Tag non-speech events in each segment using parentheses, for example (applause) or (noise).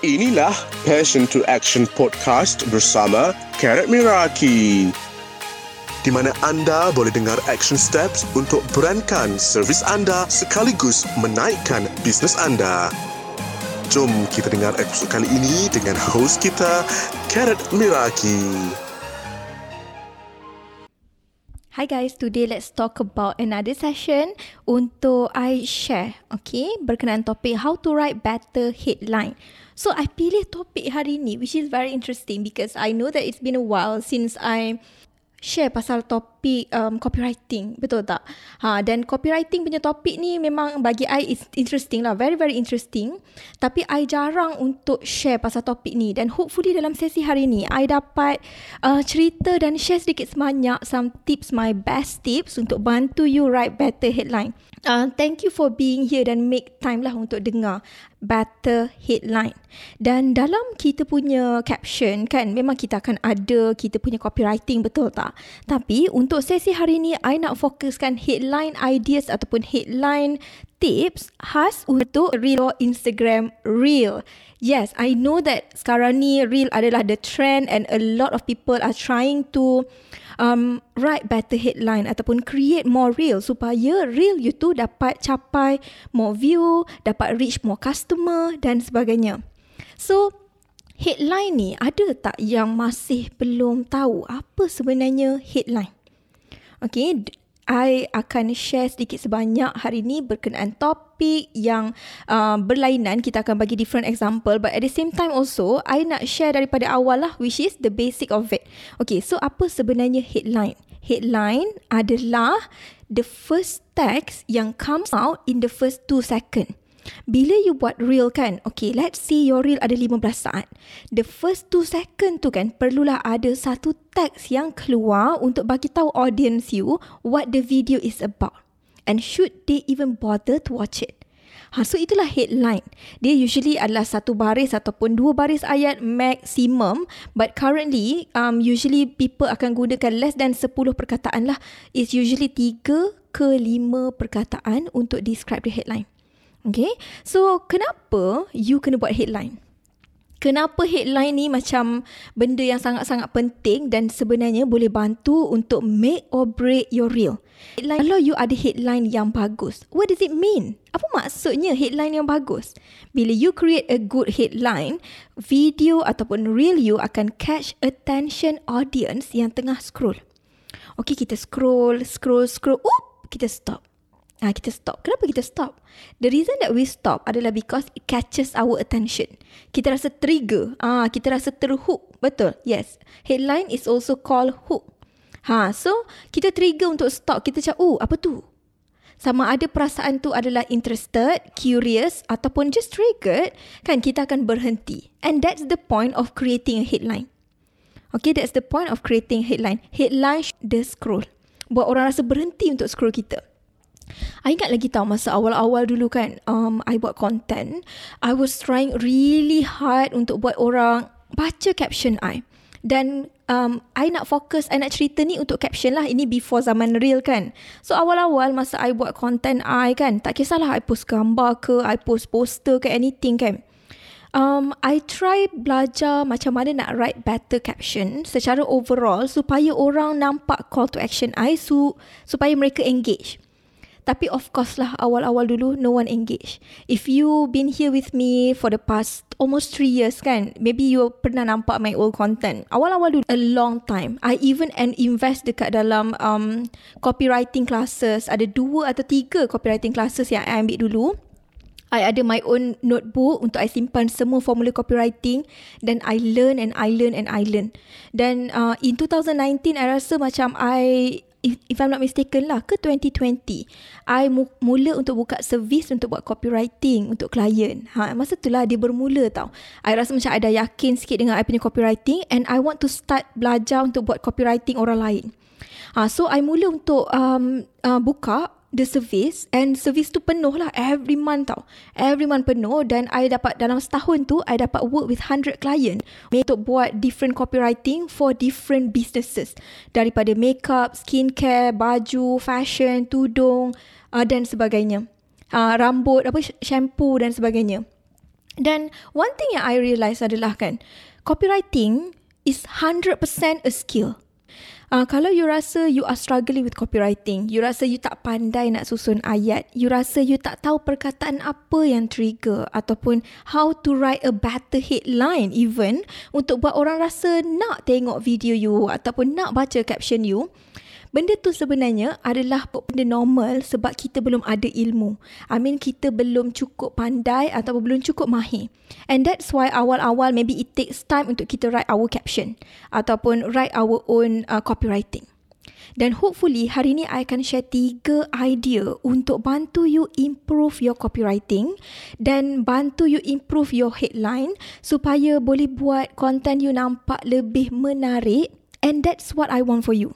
Inilah Passion to Action Podcast bersama Karat Miraki. Di mana anda boleh dengar action steps untuk berankan servis anda sekaligus menaikkan bisnes anda. Jom kita dengar episod kali ini dengan host kita, Karat Miraki. Hi guys, today let's talk about another session untuk I share, okay, berkenaan topik how to write better headline. So I pilih topik hari ni which is very interesting because I know that it's been a while since I share pasal topik um, copywriting. Betul tak? Ha dan copywriting punya topik ni memang bagi I is interesting lah. Very very interesting. Tapi I jarang untuk share pasal topik ni. Dan hopefully dalam sesi hari ni I dapat uh, cerita dan share sedikit sebanyak some tips my best tips untuk bantu you write better headline. Uh, thank you for being here dan make time lah untuk dengar better headline. Dan dalam kita punya caption kan memang kita akan ada kita punya copywriting betul tak? Tapi untuk sesi hari ni I nak fokuskan headline ideas ataupun headline tips khas untuk real Instagram reel. Yes, I know that sekarang ni reel adalah the trend and a lot of people are trying to um, write better headline ataupun create more reel supaya reel you tu dapat capai more view, dapat reach more customer dan sebagainya. So, headline ni ada tak yang masih belum tahu apa sebenarnya headline? Okay, I akan share sedikit sebanyak hari ini berkenaan topik yang uh, berlainan. Kita akan bagi different example. But at the same time also, I nak share daripada awal lah which is the basic of it. Okay, so apa sebenarnya headline? Headline adalah the first text yang comes out in the first two second. Bila you buat reel kan, okay, let's say your reel ada 15 saat. The first 2 second tu kan, perlulah ada satu teks yang keluar untuk bagi tahu audience you what the video is about. And should they even bother to watch it? Ha, so itulah headline. Dia usually adalah satu baris ataupun dua baris ayat maximum. But currently, um, usually people akan gunakan less than 10 perkataan lah. It's usually 3 ke 5 perkataan untuk describe the headline. Okay, so kenapa you kena buat headline? Kenapa headline ni macam benda yang sangat-sangat penting dan sebenarnya boleh bantu untuk make or break your reel? Headline, kalau you ada headline yang bagus, what does it mean? Apa maksudnya headline yang bagus? Bila you create a good headline, video ataupun reel you akan catch attention audience yang tengah scroll. Okay, kita scroll, scroll, scroll. Oop, kita stop. Ah, kita stop. Kenapa kita stop? The reason that we stop adalah because it catches our attention. Kita rasa trigger. Ah, kita rasa terhook. Betul. Yes. Headline is also called hook. Ha, so kita trigger untuk stop. Kita cakap, oh, apa tu? Sama ada perasaan tu adalah interested, curious ataupun just triggered, kan kita akan berhenti. And that's the point of creating a headline. Okay, that's the point of creating headline. Headline the scroll. Buat orang rasa berhenti untuk scroll kita. I ingat lagi tahu masa awal-awal dulu kan um, I buat content I was trying really hard untuk buat orang baca caption I. Dan um, I nak fokus I nak cerita ni untuk caption lah ini before zaman real kan. So awal-awal masa I buat content I kan tak kisahlah I post gambar ke I post poster ke anything kan. Um, I try belajar macam mana nak write better caption secara overall supaya orang nampak call to action I su- supaya mereka engage. Tapi of course lah awal-awal dulu no one engage. If you been here with me for the past almost three years kan, maybe you pernah nampak my old content. Awal-awal dulu a long time. I even and invest dekat dalam um, copywriting classes. Ada dua atau tiga copywriting classes yang I ambil dulu. I ada my own notebook untuk I simpan semua formula copywriting dan I learn and I learn and I learn. Dan uh, in 2019 I rasa macam I if, if I'm not mistaken lah ke 2020 I mu- mula untuk buka servis untuk buat copywriting untuk klien ha masa tu lah dia bermula tau. I rasa macam ada yakin sikit dengan I punya copywriting and I want to start belajar untuk buat copywriting orang lain. Ha so I mula untuk um, uh, buka the service and service tu penuh lah every month tau. Every month penuh dan I dapat dalam setahun tu I dapat work with 100 client. Untuk buat different copywriting for different businesses. Daripada makeup, skincare, baju, fashion, tudung uh, dan sebagainya. Uh, rambut, apa shampoo dan sebagainya. Dan one thing yang I realise adalah kan, copywriting is 100% a skill. Uh, kalau you rasa you are struggling with copywriting, you rasa you tak pandai nak susun ayat, you rasa you tak tahu perkataan apa yang trigger ataupun how to write a better headline even untuk buat orang rasa nak tengok video you ataupun nak baca caption you, Benda tu sebenarnya adalah benda normal sebab kita belum ada ilmu. I mean kita belum cukup pandai atau belum cukup mahir. And that's why awal-awal maybe it takes time untuk kita write our caption ataupun write our own uh, copywriting. Dan hopefully hari ni I akan share tiga idea untuk bantu you improve your copywriting dan bantu you improve your headline supaya boleh buat content you nampak lebih menarik and that's what I want for you.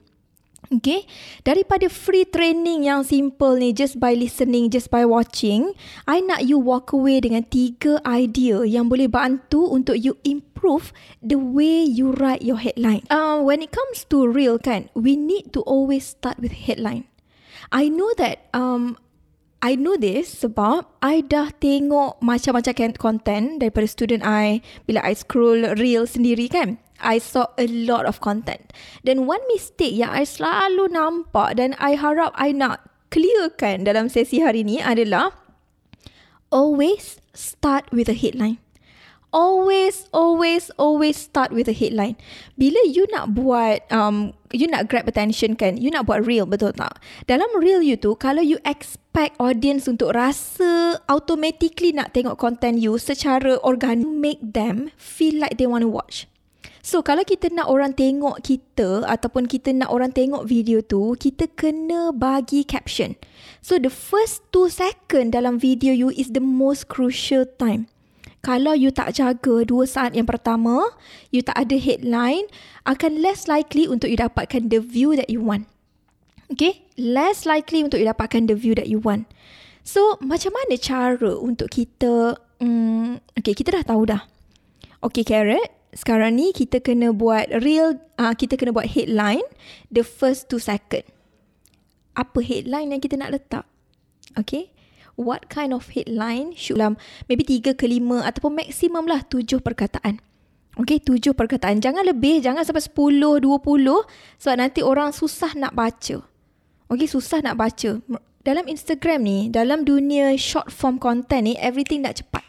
Okay, daripada free training yang simple ni just by listening, just by watching, I nak you walk away dengan tiga idea yang boleh bantu untuk you improve the way you write your headline. Uh, when it comes to real kan, we need to always start with headline. I know that um, I know this sebab I dah tengok macam-macam content daripada student I bila I scroll reel sendiri kan. I saw a lot of content. Dan one mistake yang I selalu nampak dan I harap I nak clearkan dalam sesi hari ni adalah always start with a headline. Always, always, always start with a headline. Bila you nak buat, um, you nak grab attention kan, you nak buat real, betul tak? Dalam real you tu, kalau you expect audience untuk rasa automatically nak tengok content you secara organic, make them feel like they want to watch. So kalau kita nak orang tengok kita ataupun kita nak orang tengok video tu, kita kena bagi caption. So the first two second dalam video you is the most crucial time. Kalau you tak jaga dua saat yang pertama, you tak ada headline, akan less likely untuk you dapatkan the view that you want. Okay? Less likely untuk you dapatkan the view that you want. So, macam mana cara untuk kita... Um, okay, kita dah tahu dah. Okay, Carrot sekarang ni kita kena buat real uh, kita kena buat headline the first two second. Apa headline yang kita nak letak? Okay? What kind of headline should dalam maybe tiga ke lima ataupun maksimum lah tujuh perkataan. Okay? Tujuh perkataan. Jangan lebih jangan sampai sepuluh dua puluh sebab nanti orang susah nak baca. Okay? Susah nak baca. Dalam Instagram ni dalam dunia short form content ni everything nak cepat.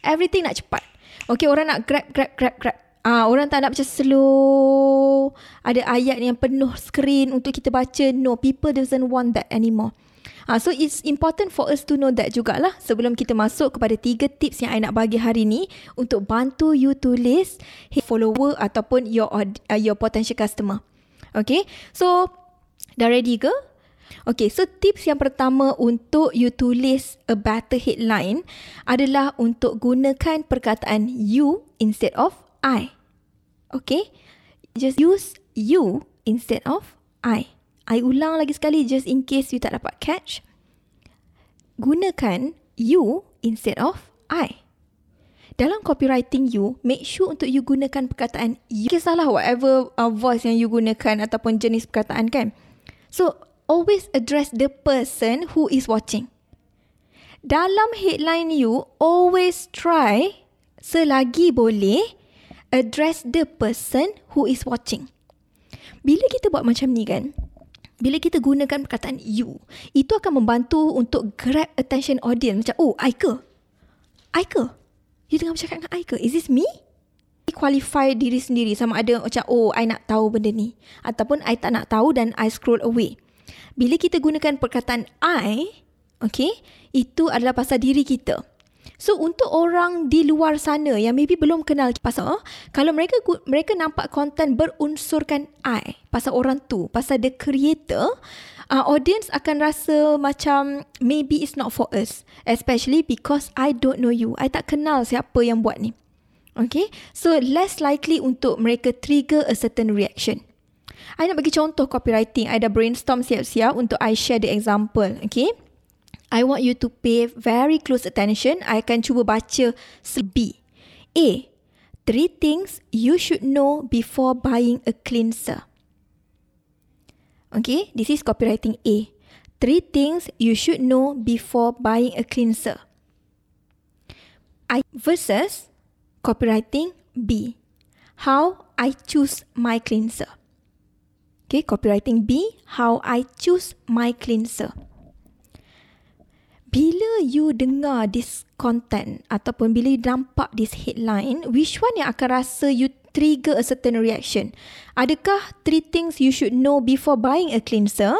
Everything nak cepat. Okay, orang nak grab, grab, grab, grab. Ah, orang tak nak macam slow. Ada ayat yang penuh screen untuk kita baca. No, people doesn't want that anymore. Ah, so it's important for us to know that jugalah sebelum kita masuk kepada tiga tips yang I nak bagi hari ni untuk bantu you tulis follower ataupun your uh, your potential customer. Okay, so dah ready ke? Okay, so tips yang pertama untuk you tulis a better headline adalah untuk gunakan perkataan you instead of I. Okay? Just use you instead of I. I ulang lagi sekali just in case you tak dapat catch. Gunakan you instead of I. Dalam copywriting you, make sure untuk you gunakan perkataan you. Kisahlah whatever uh, voice yang you gunakan ataupun jenis perkataan kan. So, always address the person who is watching. Dalam headline you, always try selagi boleh address the person who is watching. Bila kita buat macam ni kan, bila kita gunakan perkataan you, itu akan membantu untuk grab attention audience. Macam, oh, I ke? I ke? You tengah bercakap dengan I ke? Is this me? I qualify diri sendiri sama ada macam, oh, I nak tahu benda ni. Ataupun I tak nak tahu dan I scroll away. Bila kita gunakan perkataan I, okay, itu adalah pasal diri kita. So untuk orang di luar sana yang maybe belum kenal pasal oh, kalau mereka mereka nampak konten berunsurkan I pasal orang tu, pasal the creator, uh, audience akan rasa macam maybe it's not for us. Especially because I don't know you. I tak kenal siapa yang buat ni. Okay, so less likely untuk mereka trigger a certain reaction. I nak bagi contoh copywriting. I dah brainstorm siap-siap untuk I share the example. Okay. I want you to pay very close attention. I akan cuba baca B. A. Three things you should know before buying a cleanser. Okay, this is copywriting A. Three things you should know before buying a cleanser. I versus copywriting B. How I choose my cleanser. Okay, copywriting B, how I choose my cleanser. Bila you dengar this content ataupun bila you nampak this headline, which one yang akan rasa you trigger a certain reaction? Adakah three things you should know before buying a cleanser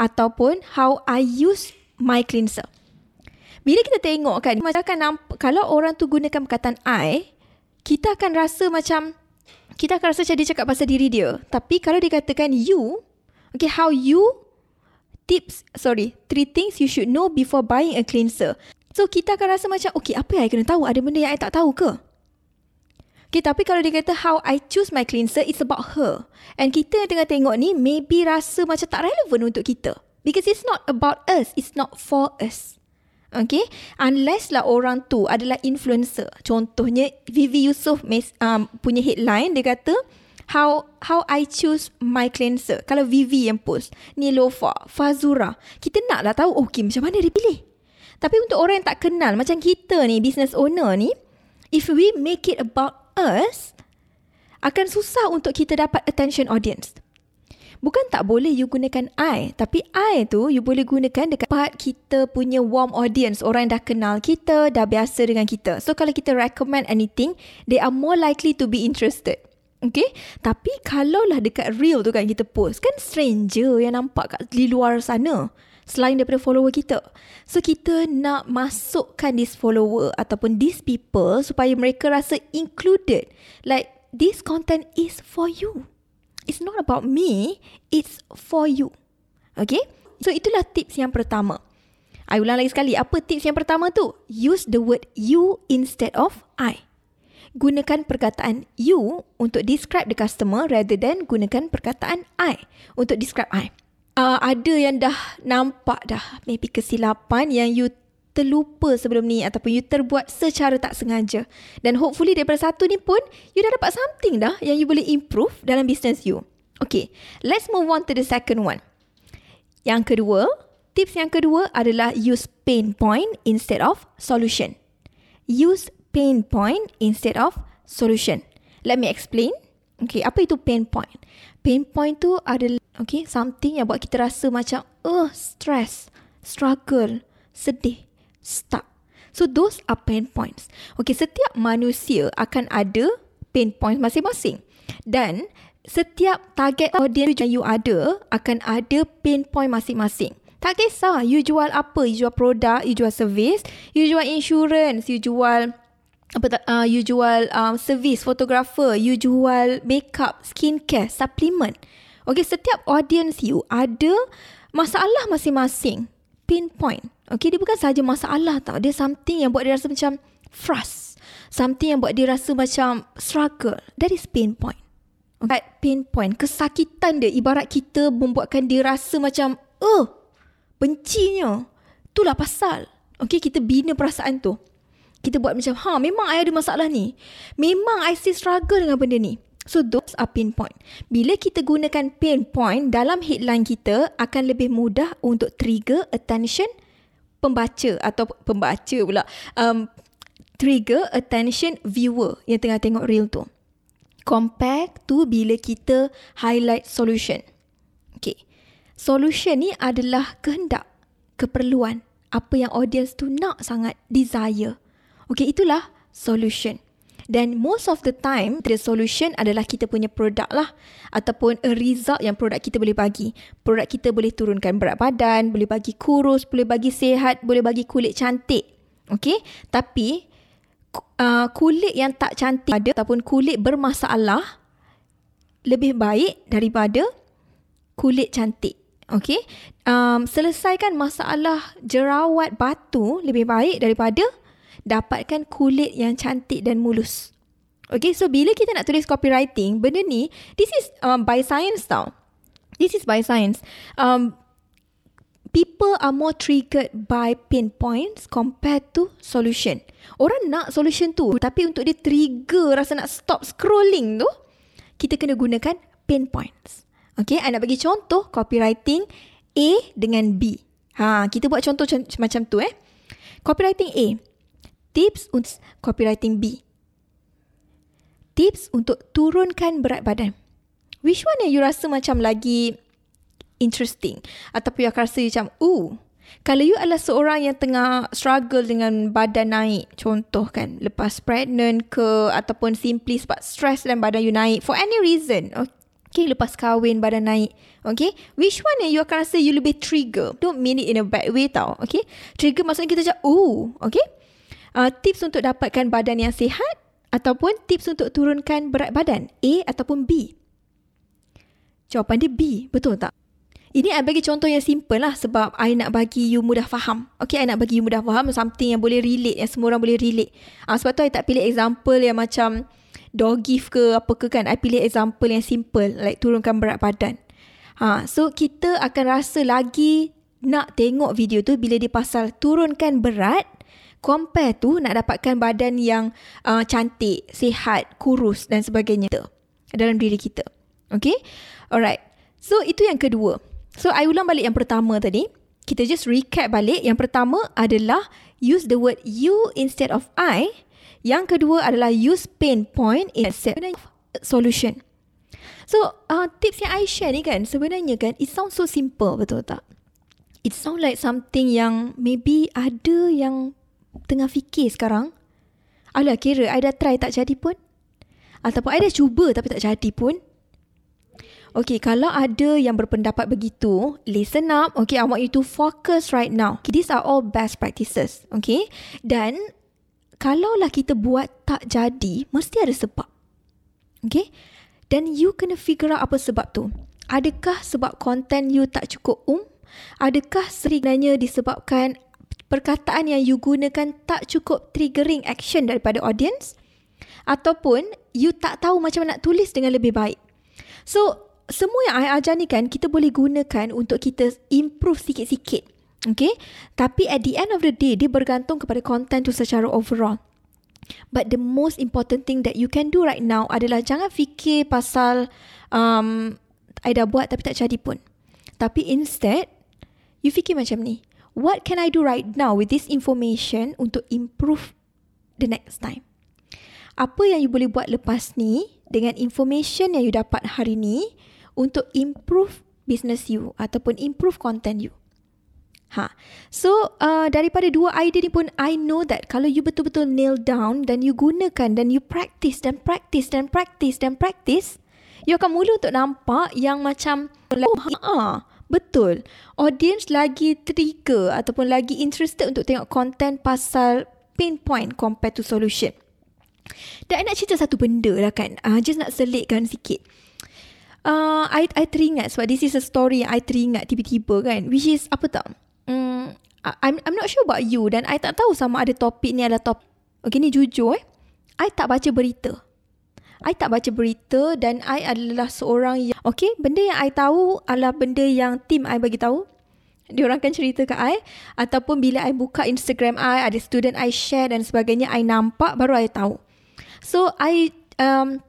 ataupun how I use my cleanser? Bila kita tengok kan, macam akan nampak, kalau orang tu gunakan perkataan I, kita akan rasa macam, kita akan rasa macam dia cakap pasal diri dia. Tapi kalau dia katakan you, okay, how you, tips, sorry, three things you should know before buying a cleanser. So, kita akan rasa macam, okay, apa yang I kena tahu? Ada benda yang I tak tahu ke? Okay, tapi kalau dia kata how I choose my cleanser, it's about her. And kita yang tengah tengok ni, maybe rasa macam tak relevan untuk kita. Because it's not about us, it's not for us. Okay, unless lah orang tu adalah influencer. Contohnya Vivi Yusof um, punya headline dia kata how how I choose my cleanser. Kalau Vivi yang post, Nilofa, Fazura, kita nak lah tahu okay macam mana dia pilih. Tapi untuk orang yang tak kenal macam kita ni business owner ni, if we make it about us, akan susah untuk kita dapat attention audience. Bukan tak boleh you gunakan I. Tapi I tu you boleh gunakan dekat part kita punya warm audience. Orang yang dah kenal kita, dah biasa dengan kita. So kalau kita recommend anything, they are more likely to be interested. Okay? Tapi kalau lah dekat real tu kan kita post, kan stranger yang nampak kat di luar sana. Selain daripada follower kita. So kita nak masukkan this follower ataupun these people supaya mereka rasa included. Like this content is for you it's not about me, it's for you. Okay? So itulah tips yang pertama. I ulang lagi sekali, apa tips yang pertama tu? Use the word you instead of I. Gunakan perkataan you untuk describe the customer rather than gunakan perkataan I untuk describe I. Uh, ada yang dah nampak dah maybe kesilapan yang you terlupa sebelum ni ataupun you terbuat secara tak sengaja. Dan hopefully daripada satu ni pun, you dah dapat something dah yang you boleh improve dalam business you. Okay, let's move on to the second one. Yang kedua, tips yang kedua adalah use pain point instead of solution. Use pain point instead of solution. Let me explain. Okay, apa itu pain point? Pain point tu adalah okay, something yang buat kita rasa macam, uh, stress, struggle, sedih stuck. So those are pain points. Okay, setiap manusia akan ada pain points masing-masing. Dan setiap target audience yang you ada akan ada pain point masing-masing. Tak kisah you jual apa, you jual produk, you jual service, you jual insurance, you jual apa tak, uh, you jual um, service, fotografer, you jual makeup, skincare, supplement. Okay, setiap audience you ada masalah masing-masing pinpoint. Okay, dia bukan saja masalah tau. Dia something yang buat dia rasa macam frust. Something yang buat dia rasa macam struggle. That is pain point. Okay, pain point. Kesakitan dia ibarat kita membuatkan dia rasa macam, oh, bencinya. Itulah pasal. Okay, kita bina perasaan tu. Kita buat macam, ha, memang I ada masalah ni. Memang I still struggle dengan benda ni. So those are pain point. Bila kita gunakan pain point dalam headline kita akan lebih mudah untuk trigger attention pembaca atau pembaca pula um, trigger attention viewer yang tengah tengok reel tu. Compare tu bila kita highlight solution. Okay. Solution ni adalah kehendak, keperluan, apa yang audience tu nak sangat desire. Okay, itulah solution. Dan most of the time, the solution adalah kita punya produk lah. Ataupun a result yang produk kita boleh bagi. Produk kita boleh turunkan berat badan, boleh bagi kurus, boleh bagi sehat, boleh bagi kulit cantik. Okay? Tapi, uh, kulit yang tak cantik ada ataupun kulit bermasalah lebih baik daripada kulit cantik. Okay? Um, selesaikan masalah jerawat batu lebih baik daripada dapatkan kulit yang cantik dan mulus. Okay, so bila kita nak tulis copywriting, benda ni, this is um, by science tau. This is by science. Um, people are more triggered by pain points compared to solution. Orang nak solution tu, tapi untuk dia trigger rasa nak stop scrolling tu, kita kena gunakan pain points. Okay, I nak bagi contoh copywriting A dengan B. Ha, kita buat contoh macam tu eh. Copywriting A Tips untuk copywriting B. Tips untuk turunkan berat badan. Which one yang you rasa macam lagi interesting? Ataupun you akan rasa macam, ooh, kalau you adalah seorang yang tengah struggle dengan badan naik, contoh kan, lepas pregnant ke, ataupun simply sebab stress dan badan you naik, for any reason, okay, lepas kahwin badan naik, okay, which one yang you akan rasa you lebih trigger? Don't mean it in a bad way tau, okay. Trigger maksudnya kita macam, ooh, okay. Uh, tips untuk dapatkan badan yang sihat, ataupun tips untuk turunkan berat badan, A ataupun B. Jawapan dia B, betul tak? Ini I bagi contoh yang simple lah sebab I nak bagi you mudah faham. Okay, I nak bagi you mudah faham something yang boleh relate, yang semua orang boleh relate. Ah, sebab tu I tak pilih example yang macam dog gift ke apa ke kan. I pilih example yang simple like turunkan berat badan. Ha, so kita akan rasa lagi nak tengok video tu bila dia pasal turunkan berat compare tu nak dapatkan badan yang uh, cantik, sihat, kurus dan sebagainya dalam diri kita. Okay? Alright. So itu yang kedua. So I ulang balik yang pertama tadi. Kita just recap balik. Yang pertama adalah use the word you instead of I. Yang kedua adalah use pain point instead of solution. So uh, tips yang I share ni kan sebenarnya kan it sounds so simple betul tak? It sound like something yang maybe ada yang tengah fikir sekarang. Alah kira I dah try tak jadi pun. Ataupun I dah cuba tapi tak jadi pun. Okay, kalau ada yang berpendapat begitu, listen up. Okay, I want you to focus right now. Okay, these are all best practices. Okay, dan kalaulah kita buat tak jadi, mesti ada sebab. Okay, dan you kena figure out apa sebab tu. Adakah sebab konten you tak cukup um? Adakah seringnya disebabkan perkataan yang you gunakan tak cukup triggering action daripada audience? Ataupun you tak tahu macam mana nak tulis dengan lebih baik? So, semua yang I ajar ni kan kita boleh gunakan untuk kita improve sikit-sikit. Okay? Tapi at the end of the day, dia bergantung kepada content tu secara overall. But the most important thing that you can do right now adalah jangan fikir pasal um, I dah buat tapi tak jadi pun. Tapi instead, you fikir macam ni. What can I do right now with this information untuk improve the next time? Apa yang you boleh buat lepas ni dengan information yang you dapat hari ni untuk improve business you ataupun improve content you. Ha. So, uh, daripada dua idea ni pun, I know that kalau you betul-betul nail down dan you gunakan dan you practice dan practice dan practice dan practice, you akan mula untuk nampak yang macam, oh, ha, betul. Audience lagi trigger ataupun lagi interested untuk tengok content pasal pain point compared to solution. Dan I nak cerita satu benda lah kan. Uh, just nak selitkan sikit uh, I, I teringat sebab this is a story yang I teringat tiba-tiba kan which is apa tak um, I'm, I'm not sure about you dan I tak tahu sama ada topik ni adalah topik okay ni jujur eh I tak baca berita I tak baca berita dan I adalah seorang yang okay benda yang I tahu adalah benda yang team I bagi tahu dia orang akan cerita ke I ataupun bila I buka Instagram I ada student I share dan sebagainya I nampak baru I tahu so I um,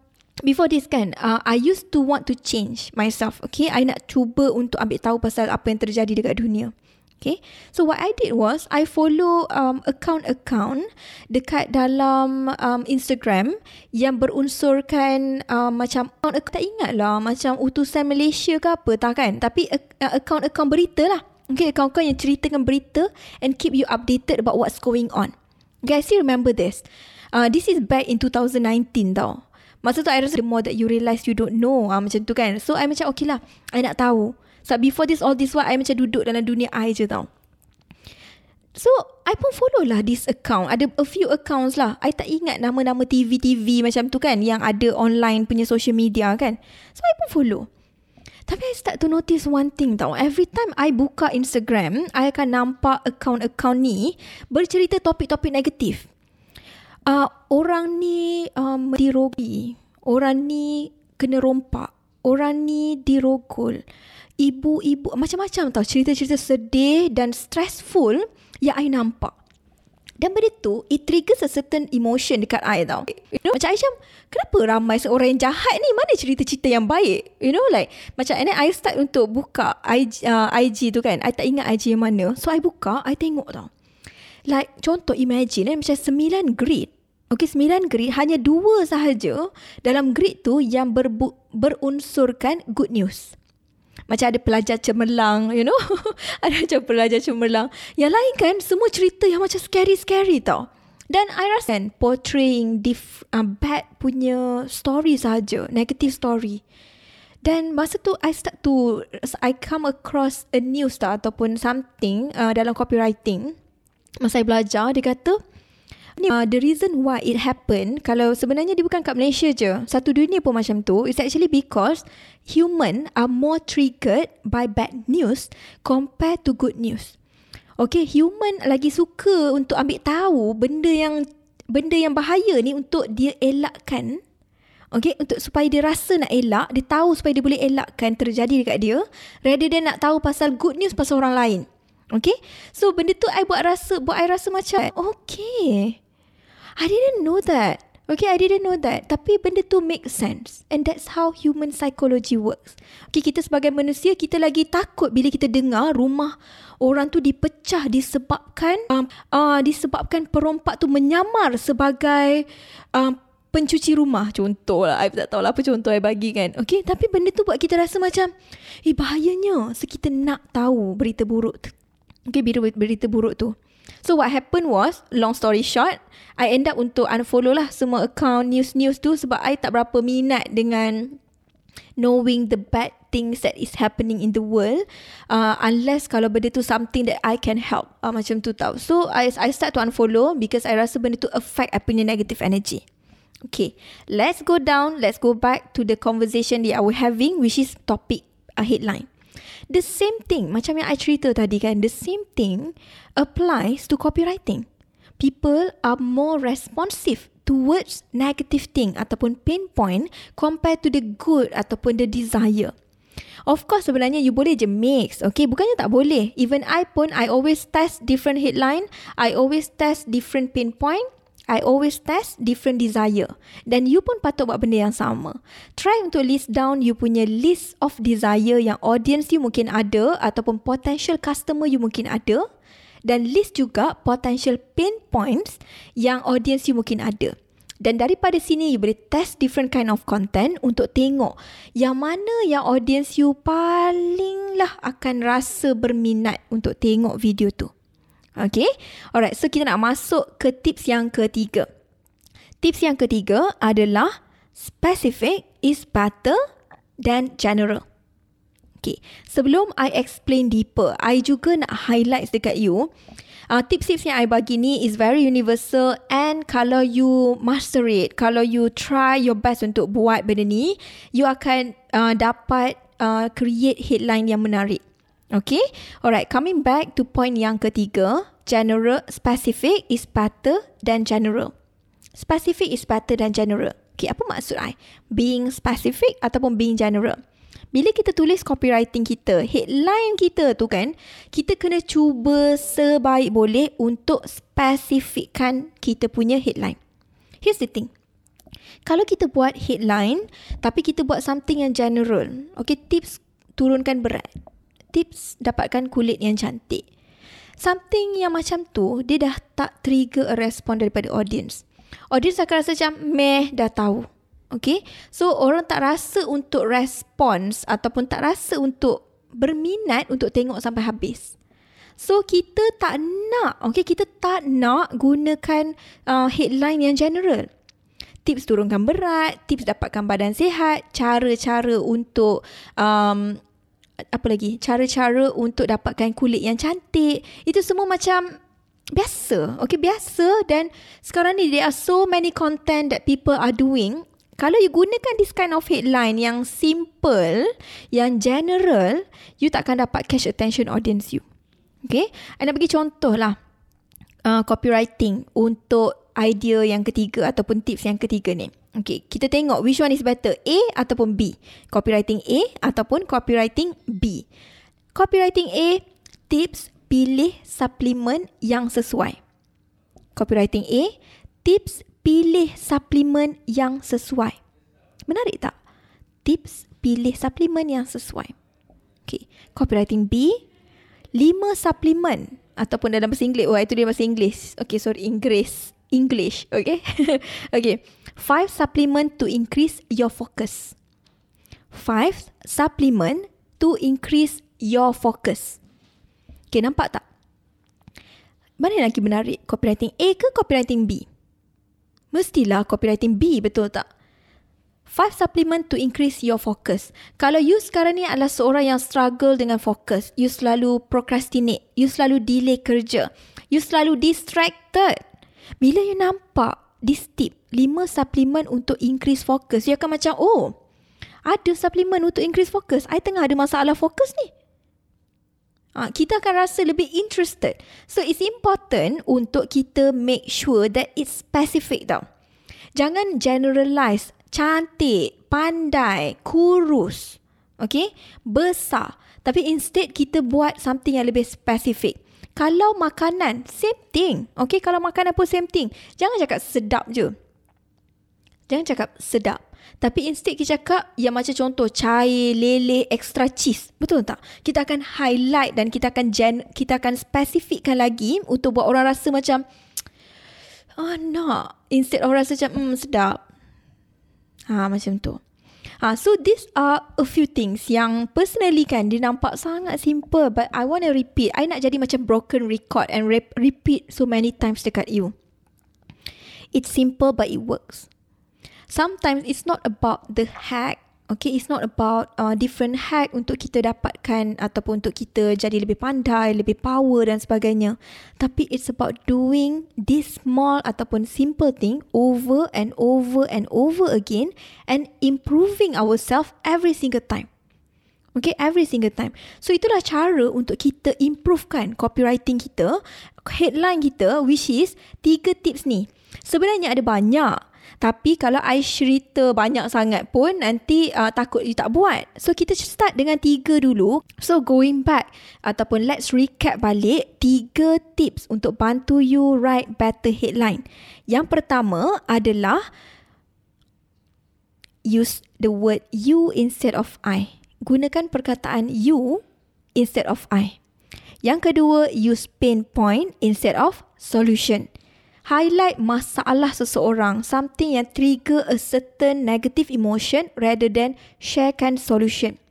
before this kan, uh, I used to want to change myself. Okay, I nak cuba untuk ambil tahu pasal apa yang terjadi dekat dunia. Okay, so what I did was I follow um, account-account dekat dalam um, Instagram yang berunsurkan um, macam account tak ingat lah macam utusan Malaysia ke apa tak kan? Tapi uh, account-account berita lah. Okay, account-account yang ceritakan berita and keep you updated about what's going on. I still remember this. Uh, this is back in 2019 tau. Masa tu I rasa the more that you realise you don't know ah, Macam tu kan So I macam okay lah I nak tahu So before this all this while I macam duduk dalam dunia I je tau. So I pun follow lah this account. Ada a few accounts lah. I tak ingat nama-nama TV-TV macam tu kan Yang ada online punya social media kan. So I pun follow. Tapi I start to notice one thing tau. Every time I buka Instagram, I akan nampak account-account ni bercerita topik-topik negatif. Uh, orang ni um, dirogi, orang ni kena rompak, orang ni dirogol, ibu-ibu macam-macam tau cerita-cerita sedih dan stressful yang I nampak. Dan benda tu, it triggers a certain emotion dekat I tau. You know, macam I macam, kenapa ramai seorang yang jahat ni? Mana cerita-cerita yang baik? You know, like, macam, and then I start untuk buka IG, uh, IG tu kan. I tak ingat IG yang mana. So, I buka, I tengok tau. Like contoh imagine eh, macam sembilan grid. Okay, sembilan grid hanya dua sahaja dalam grid tu yang berbu- berunsurkan good news. Macam ada pelajar cemerlang, you know. (laughs) ada macam pelajar cemerlang. Yang lain kan semua cerita yang macam scary-scary tau. Dan I rasa kan portraying dif, uh, bad punya story saja, negative story. Dan masa tu I start to I come across a news tak ataupun something uh, dalam copywriting. Masa saya belajar dia kata ni uh, the reason why it happen kalau sebenarnya dia bukan kat Malaysia je. Satu dunia pun macam tu. It's actually because human are more triggered by bad news compared to good news. Okay, human lagi suka untuk ambil tahu benda yang benda yang bahaya ni untuk dia elakkan Okay, untuk supaya dia rasa nak elak, dia tahu supaya dia boleh elakkan terjadi dekat dia, rather than nak tahu pasal good news pasal orang lain. Okay, so benda tu I buat rasa, buat I rasa macam, okay, I didn't know that. Okay, I didn't know that. Tapi benda tu make sense. And that's how human psychology works. Okay, kita sebagai manusia, kita lagi takut bila kita dengar rumah orang tu dipecah disebabkan um, uh, disebabkan perompak tu menyamar sebagai um, pencuci rumah contoh lah. I tak tahu lah apa contoh I bagi kan. Okay. Tapi benda tu buat kita rasa macam eh bahayanya. So kita nak tahu berita buruk tu. Okay. Berita, buruk tu. So what happened was, long story short, I end up untuk unfollow lah semua account news-news tu sebab I tak berapa minat dengan knowing the bad things that is happening in the world uh, unless kalau benda tu something that I can help uh, macam tu tau. So I I start to unfollow because I rasa benda tu affect I punya negative energy. Okay, let's go down. Let's go back to the conversation that we're having, which is topic a headline. The same thing, macam yang I cerita tadi kan, the same thing applies to copywriting. People are more responsive towards negative thing ataupun pain point compared to the good ataupun the desire. Of course sebenarnya you boleh je mix. Okay, bukannya tak boleh. Even I pun, I always test different headline. I always test different pain point. I always test different desire. Dan you pun patut buat benda yang sama. Try untuk list down you punya list of desire yang audience you mungkin ada ataupun potential customer you mungkin ada. Dan list juga potential pain points yang audience you mungkin ada. Dan daripada sini you boleh test different kind of content untuk tengok yang mana yang audience you paling lah akan rasa berminat untuk tengok video tu. Okay. Alright. So kita nak masuk ke tips yang ketiga. Tips yang ketiga adalah specific is better than general. Okay. Sebelum I explain deeper, I juga nak highlight dekat you. Uh, tips-tips yang I bagi ni is very universal and kalau you master it, kalau you try your best untuk buat benda ni, you akan uh, dapat uh, create headline yang menarik. Okay, alright. Coming back to point yang ketiga, general, specific is better than general. Specific is better than general. Okay, apa maksud I? Being specific ataupun being general. Bila kita tulis copywriting kita, headline kita tu kan, kita kena cuba sebaik boleh untuk spesifikkan kita punya headline. Here's the thing. Kalau kita buat headline, tapi kita buat something yang general, okay, tips turunkan berat tips dapatkan kulit yang cantik. Something yang macam tu, dia dah tak trigger a respon daripada audience. Audience akan rasa macam, meh, dah tahu. Okay? So, orang tak rasa untuk respons ataupun tak rasa untuk berminat untuk tengok sampai habis. So, kita tak nak, okay, kita tak nak gunakan uh, headline yang general. Tips turunkan berat, tips dapatkan badan sihat, cara-cara untuk um, apa lagi cara-cara untuk dapatkan kulit yang cantik. Itu semua macam biasa okay biasa. Dan sekarang ni there are so many content that people are doing. Kalau you gunakan this kind of headline yang simple yang general you takkan dapat catch attention audience you. Okay I nak bagi contoh lah uh, copywriting untuk idea yang ketiga ataupun tips yang ketiga ni Okay, kita tengok which one is better, A ataupun B. Copywriting A ataupun copywriting B. Copywriting A, tips pilih suplemen yang sesuai. Copywriting A, tips pilih suplemen yang sesuai. Menarik tak? Tips pilih suplemen yang sesuai. Okay, copywriting B, lima suplemen ataupun dalam bahasa Inggeris. Oh, itu dia bahasa Inggeris. Okay, sorry, Inggeris. English, okay? (laughs) okay. Five supplement to increase your focus. Five supplement to increase your focus. Okay, nampak tak? Mana lagi menarik? Copywriting A ke copywriting B? Mestilah copywriting B, betul tak? Five supplement to increase your focus. Kalau you sekarang ni adalah seorang yang struggle dengan fokus, you selalu procrastinate, you selalu delay kerja, you selalu distracted. Bila you nampak this tip, lima supplement untuk increase focus, you akan macam, oh, ada supplement untuk increase focus. I tengah ada masalah fokus ni. Ha, kita akan rasa lebih interested. So, it's important untuk kita make sure that it's specific tau. Jangan generalize cantik, pandai, kurus, okay, besar. Tapi instead kita buat something yang lebih spesifik. Kalau makanan, same thing. Okay, kalau makanan pun same thing. Jangan cakap sedap je. Jangan cakap sedap. Tapi instead kita cakap yang macam contoh cair, lele, extra cheese. Betul tak? Kita akan highlight dan kita akan gen, kita akan spesifikkan lagi untuk buat orang rasa macam oh nak. Instead orang rasa macam hmm, sedap. Ha macam tu. Ha so these are a few things yang personally kan dia nampak sangat simple but I want to repeat. I nak jadi macam broken record and re- repeat so many times dekat you. It's simple but it works. Sometimes it's not about the hack Okay, it's not about uh, different hack untuk kita dapatkan ataupun untuk kita jadi lebih pandai, lebih power dan sebagainya. Tapi it's about doing this small ataupun simple thing over and over and over again and improving ourselves every single time. Okay, every single time. So itulah cara untuk kita improvekan copywriting kita, headline kita which is tiga tips ni. Sebenarnya ada banyak tapi kalau I cerita banyak sangat pun nanti uh, takut you tak buat. So kita start dengan tiga dulu. So going back ataupun let's recap balik tiga tips untuk bantu you write better headline. Yang pertama adalah use the word you instead of I. Gunakan perkataan you instead of I. Yang kedua, use pain point instead of solution highlight masalah seseorang, something yang trigger a certain negative emotion rather than sharekan solution.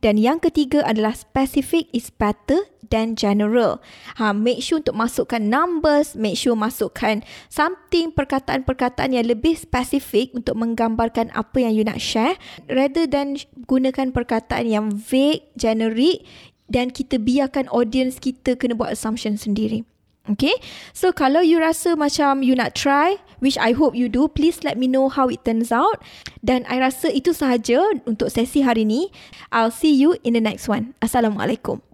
Dan yang ketiga adalah specific is better than general. Ha, make sure untuk masukkan numbers, make sure masukkan something perkataan-perkataan yang lebih spesifik untuk menggambarkan apa yang you nak share rather than gunakan perkataan yang vague, generic dan kita biarkan audience kita kena buat assumption sendiri. Okay, so kalau you rasa macam you nak try, which I hope you do, please let me know how it turns out. Dan I rasa itu sahaja untuk sesi hari ini. I'll see you in the next one. Assalamualaikum.